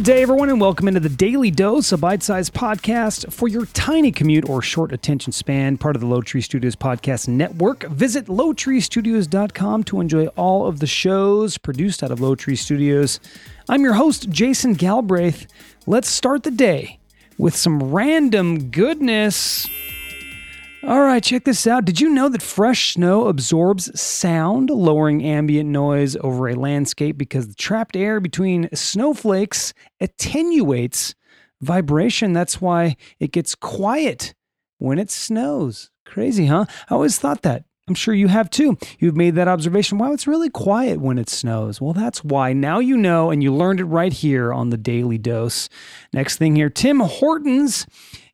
Good day, everyone, and welcome into the Daily Dose, a bite sized podcast for your tiny commute or short attention span, part of the Lowtree Studios podcast network. Visit lowtreestudios.com to enjoy all of the shows produced out of Lowtree Studios. I'm your host, Jason Galbraith. Let's start the day with some random goodness. All right, check this out. Did you know that fresh snow absorbs sound, lowering ambient noise over a landscape because the trapped air between snowflakes attenuates vibration? That's why it gets quiet when it snows. Crazy, huh? I always thought that. I'm sure you have too. You've made that observation. Wow, it's really quiet when it snows. Well, that's why. Now you know, and you learned it right here on the Daily Dose. Next thing here Tim Hortons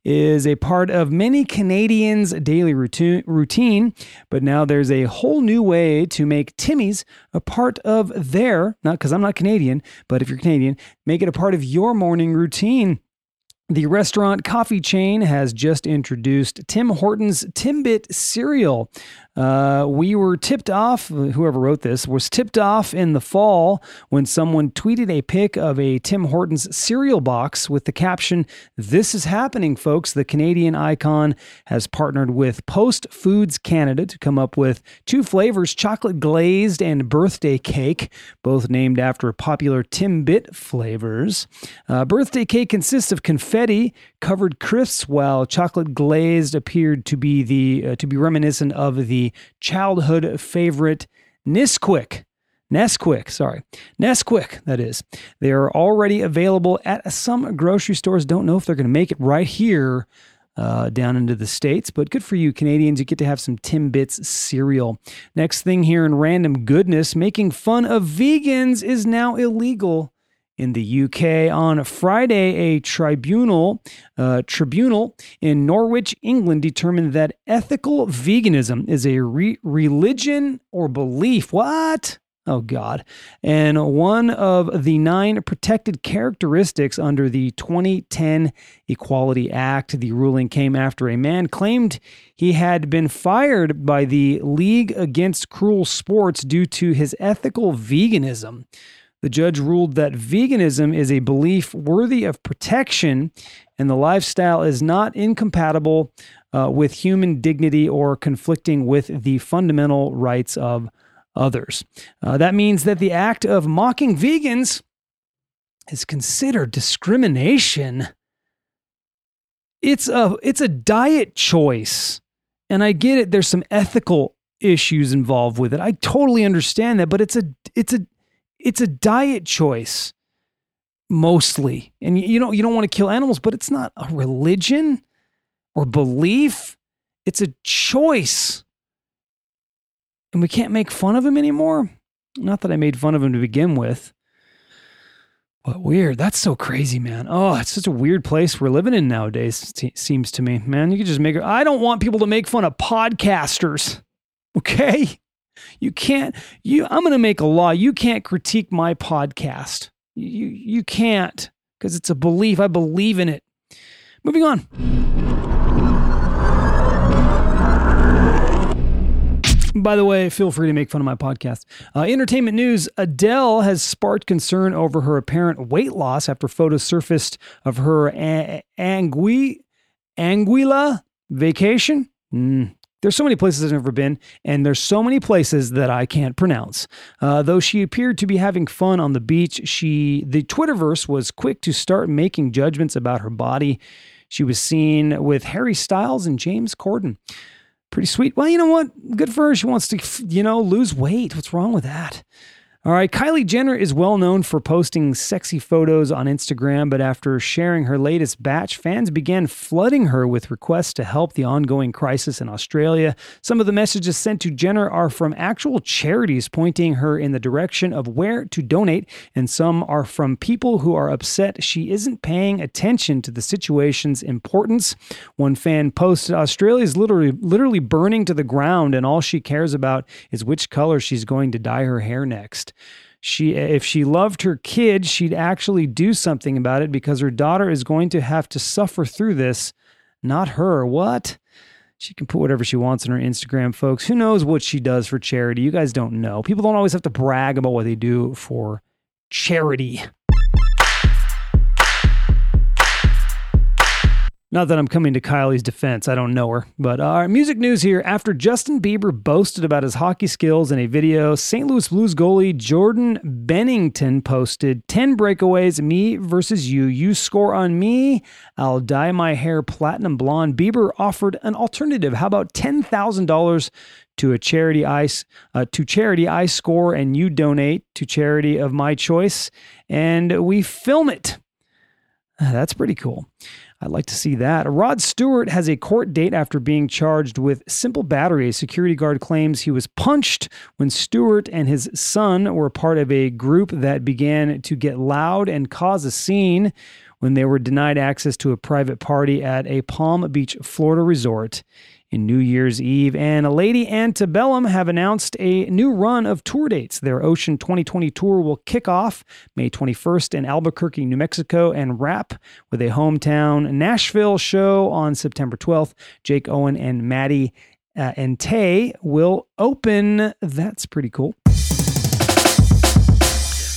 is a part of many Canadians' daily routine, but now there's a whole new way to make Timmy's a part of their, not because I'm not Canadian, but if you're Canadian, make it a part of your morning routine. The restaurant coffee chain has just introduced Tim Hortons Timbit cereal. Uh, we were tipped off, whoever wrote this was tipped off in the fall when someone tweeted a pic of a Tim Hortons cereal box with the caption, This is happening, folks. The Canadian icon has partnered with Post Foods Canada to come up with two flavors chocolate glazed and birthday cake, both named after popular Timbit flavors. Uh, birthday cake consists of confetti covered crisps, while chocolate glazed appeared to be the uh, to be reminiscent of the childhood favorite Nesquik. Nesquik, sorry. Nesquik, that is. They are already available at some grocery stores. Don't know if they're going to make it right here uh, down into the States, but good for you, Canadians. You get to have some Timbits cereal. Next thing here in random goodness making fun of vegans is now illegal in the UK. On Friday, a tribunal uh, tribunal in Norwich, England, determined that ethical veganism is a re- religion or belief. What? Oh, God. And one of the nine protected characteristics under the 2010 Equality Act. The ruling came after a man claimed he had been fired by the League Against Cruel Sports due to his ethical veganism. The judge ruled that veganism is a belief worthy of protection and the lifestyle is not incompatible uh, with human dignity or conflicting with the fundamental rights of others. Uh, that means that the act of mocking vegans is considered discrimination. It's a it's a diet choice. And I get it there's some ethical issues involved with it. I totally understand that, but it's a it's a it's a diet choice mostly. And you don't you don't want to kill animals, but it's not a religion or belief. It's a choice. And we can't make fun of him anymore. Not that I made fun of him to begin with. But weird. That's so crazy, man. Oh, it's such a weird place we're living in nowadays, seems to me. Man, you could just make. I don't want people to make fun of podcasters. Okay? You can't, you, I'm going to make a law. You can't critique my podcast. You, you can't because it's a belief. I believe in it. Moving on. By the way, feel free to make fun of my podcast. Uh, entertainment news Adele has sparked concern over her apparent weight loss after photos surfaced of her a- Angui- Anguilla vacation. Mm, there's so many places I've never been, and there's so many places that I can't pronounce. Uh, though she appeared to be having fun on the beach, she the Twitterverse was quick to start making judgments about her body. She was seen with Harry Styles and James Corden. Pretty sweet. Well, you know what? Good for her. She wants to, you know, lose weight. What's wrong with that? All right, Kylie Jenner is well known for posting sexy photos on Instagram, but after sharing her latest batch, fans began flooding her with requests to help the ongoing crisis in Australia. Some of the messages sent to Jenner are from actual charities pointing her in the direction of where to donate, and some are from people who are upset she isn't paying attention to the situation's importance. One fan posted Australia is literally literally burning to the ground and all she cares about is which color she's going to dye her hair next she if she loved her kid, she'd actually do something about it because her daughter is going to have to suffer through this, not her. What? She can put whatever she wants on her Instagram, folks. Who knows what she does for charity? You guys don't know. People don't always have to brag about what they do for charity. Not that I'm coming to Kylie's defense. I don't know her. But uh, music news here. After Justin Bieber boasted about his hockey skills in a video, St. Louis Blues goalie Jordan Binnington posted 10 breakaways, me versus you. You score on me, I'll dye my hair platinum blonde. Bieber offered an alternative. How about $10,000 to a charity ice uh, to charity I score and you donate to charity of my choice and we film it. That's pretty cool. I'd like to see that. Rod Stewart has a court date after being charged with simple battery. A security guard claims he was punched when Stewart and his son were part of a group that began to get loud and cause a scene when they were denied access to a private party at a Palm Beach, Florida resort in New Year's Eve. And Lady Antebellum have announced a new run of tour dates. Their Ocean 2020 tour will kick off May 21st in Albuquerque, New Mexico, and wrap with a hometown Nashville show on September 12th. Jake Owen and Maddie uh, and Tae will open. That's pretty cool.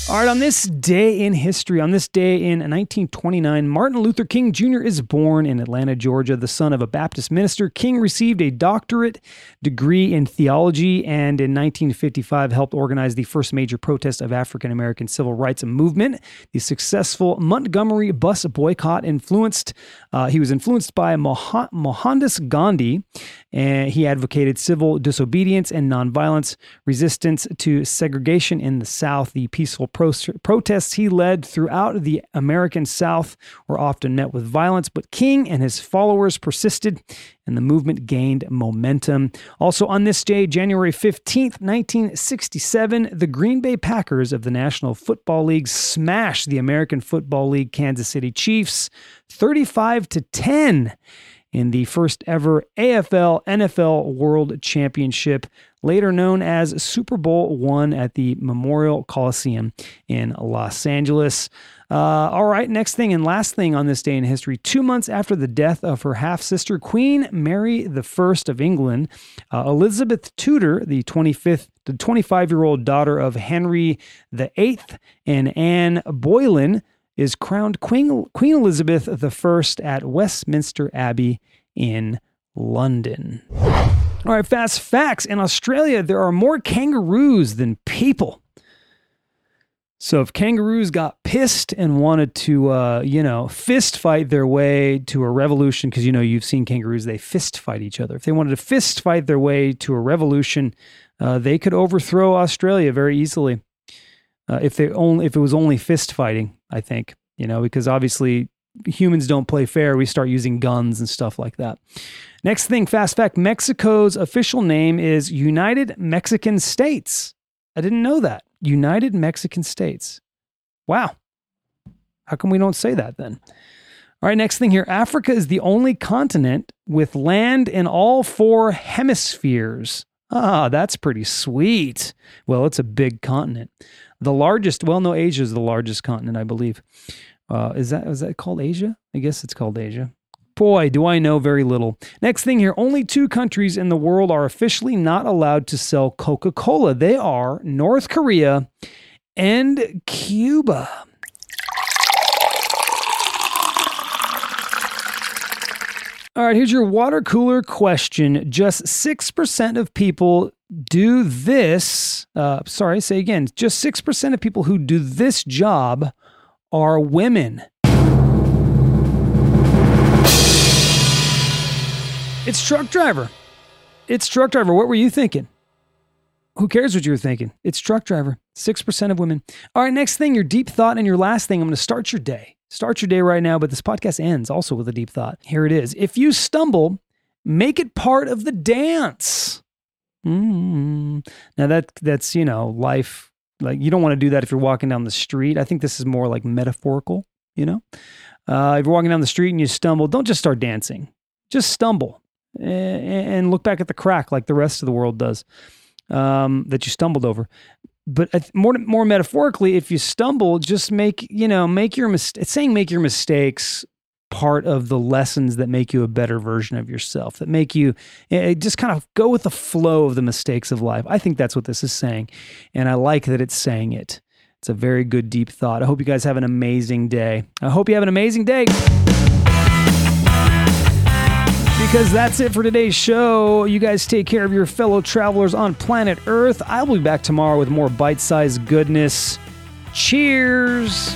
All right, on this day in history, on this day in 1929, Martin Luther King Jr. is born in Atlanta, Georgia, the son of a Baptist minister. King received a doctorate degree in theology and in 1955 helped organize the first major protest of African American civil rights movement. The successful Montgomery bus boycott influenced, uh, he was influenced by Mohandas Gandhi, and he advocated civil disobedience and nonviolence, resistance to segregation in the South, the peaceful pro- protests he led throughout the American South were often met with violence, but King and his followers persisted and the movement gained momentum. Also, on this day, January 15th, 1967, the Green Bay Packers of the National Football League smashed the American Football League Kansas City Chiefs 35 to 10 in the first ever AFL NFL World Championship, later known as Super Bowl one at the Memorial Coliseum in Los Angeles. Uh, all right, next thing and last thing on this day in history. Two months after the death of her half sister, Queen Mary I of England, uh, Elizabeth Tudor, the 25th, the 25 year old daughter of Henry VIII and Anne Boleyn, is crowned Queen, Queen Elizabeth I at Westminster Abbey in London. All right, fast facts. In Australia, there are more kangaroos than people. So if kangaroos got pissed and wanted to, uh, you know, fist fight their way to a revolution, because you know you've seen kangaroos, they fist fight each other. If they wanted to fist fight their way to a revolution, uh, they could overthrow Australia very easily. Uh, if they only if it was only fist fighting, I think you know because obviously humans don't play fair. We start using guns and stuff like that. Next thing, fast fact: Mexico's official name is United Mexican States. I didn't know that. United Mexican States. Wow. How come we don't say that then? All right, next thing here Africa is the only continent with land in all four hemispheres. Ah, that's pretty sweet. Well, it's a big continent. The largest, well, no, Asia is the largest continent, I believe. Uh, is that is that called Asia? I guess it's called Asia. Boy, do I know very little. Next thing here only two countries in the world are officially not allowed to sell Coca Cola. They are North Korea and Cuba. All right, here's your water cooler question. Just 6% of people do this. Uh, sorry, say again. Just 6% of people who do this job are women. It's truck driver. It's truck driver. What were you thinking? Who cares what you were thinking? It's truck driver. 6% of women. All right, next thing, your deep thought and your last thing. I'm going to start your day. Start your day right now, but this podcast ends also with a deep thought. Here it is. If you stumble, make it part of the dance. Mm. Now that that's you know life. Like you don't want to do that if you're walking down the street. I think this is more like metaphorical. You know, uh, if you're walking down the street and you stumble, don't just start dancing. Just stumble and look back at the crack like the rest of the world does um, that you stumbled over but more more metaphorically, if you stumble, just make you know make your mistake. Saying make your mistakes part of the lessons that make you a better version of yourself. That make you just kind of go with the flow of the mistakes of life. I think that's what this is saying, and I like that it's saying it. It's a very good deep thought. I hope you guys have an amazing day. I hope you have an amazing day. Because that's it for today's show. You guys take care of your fellow travelers on planet Earth. I'll be back tomorrow with more bite sized goodness. Cheers.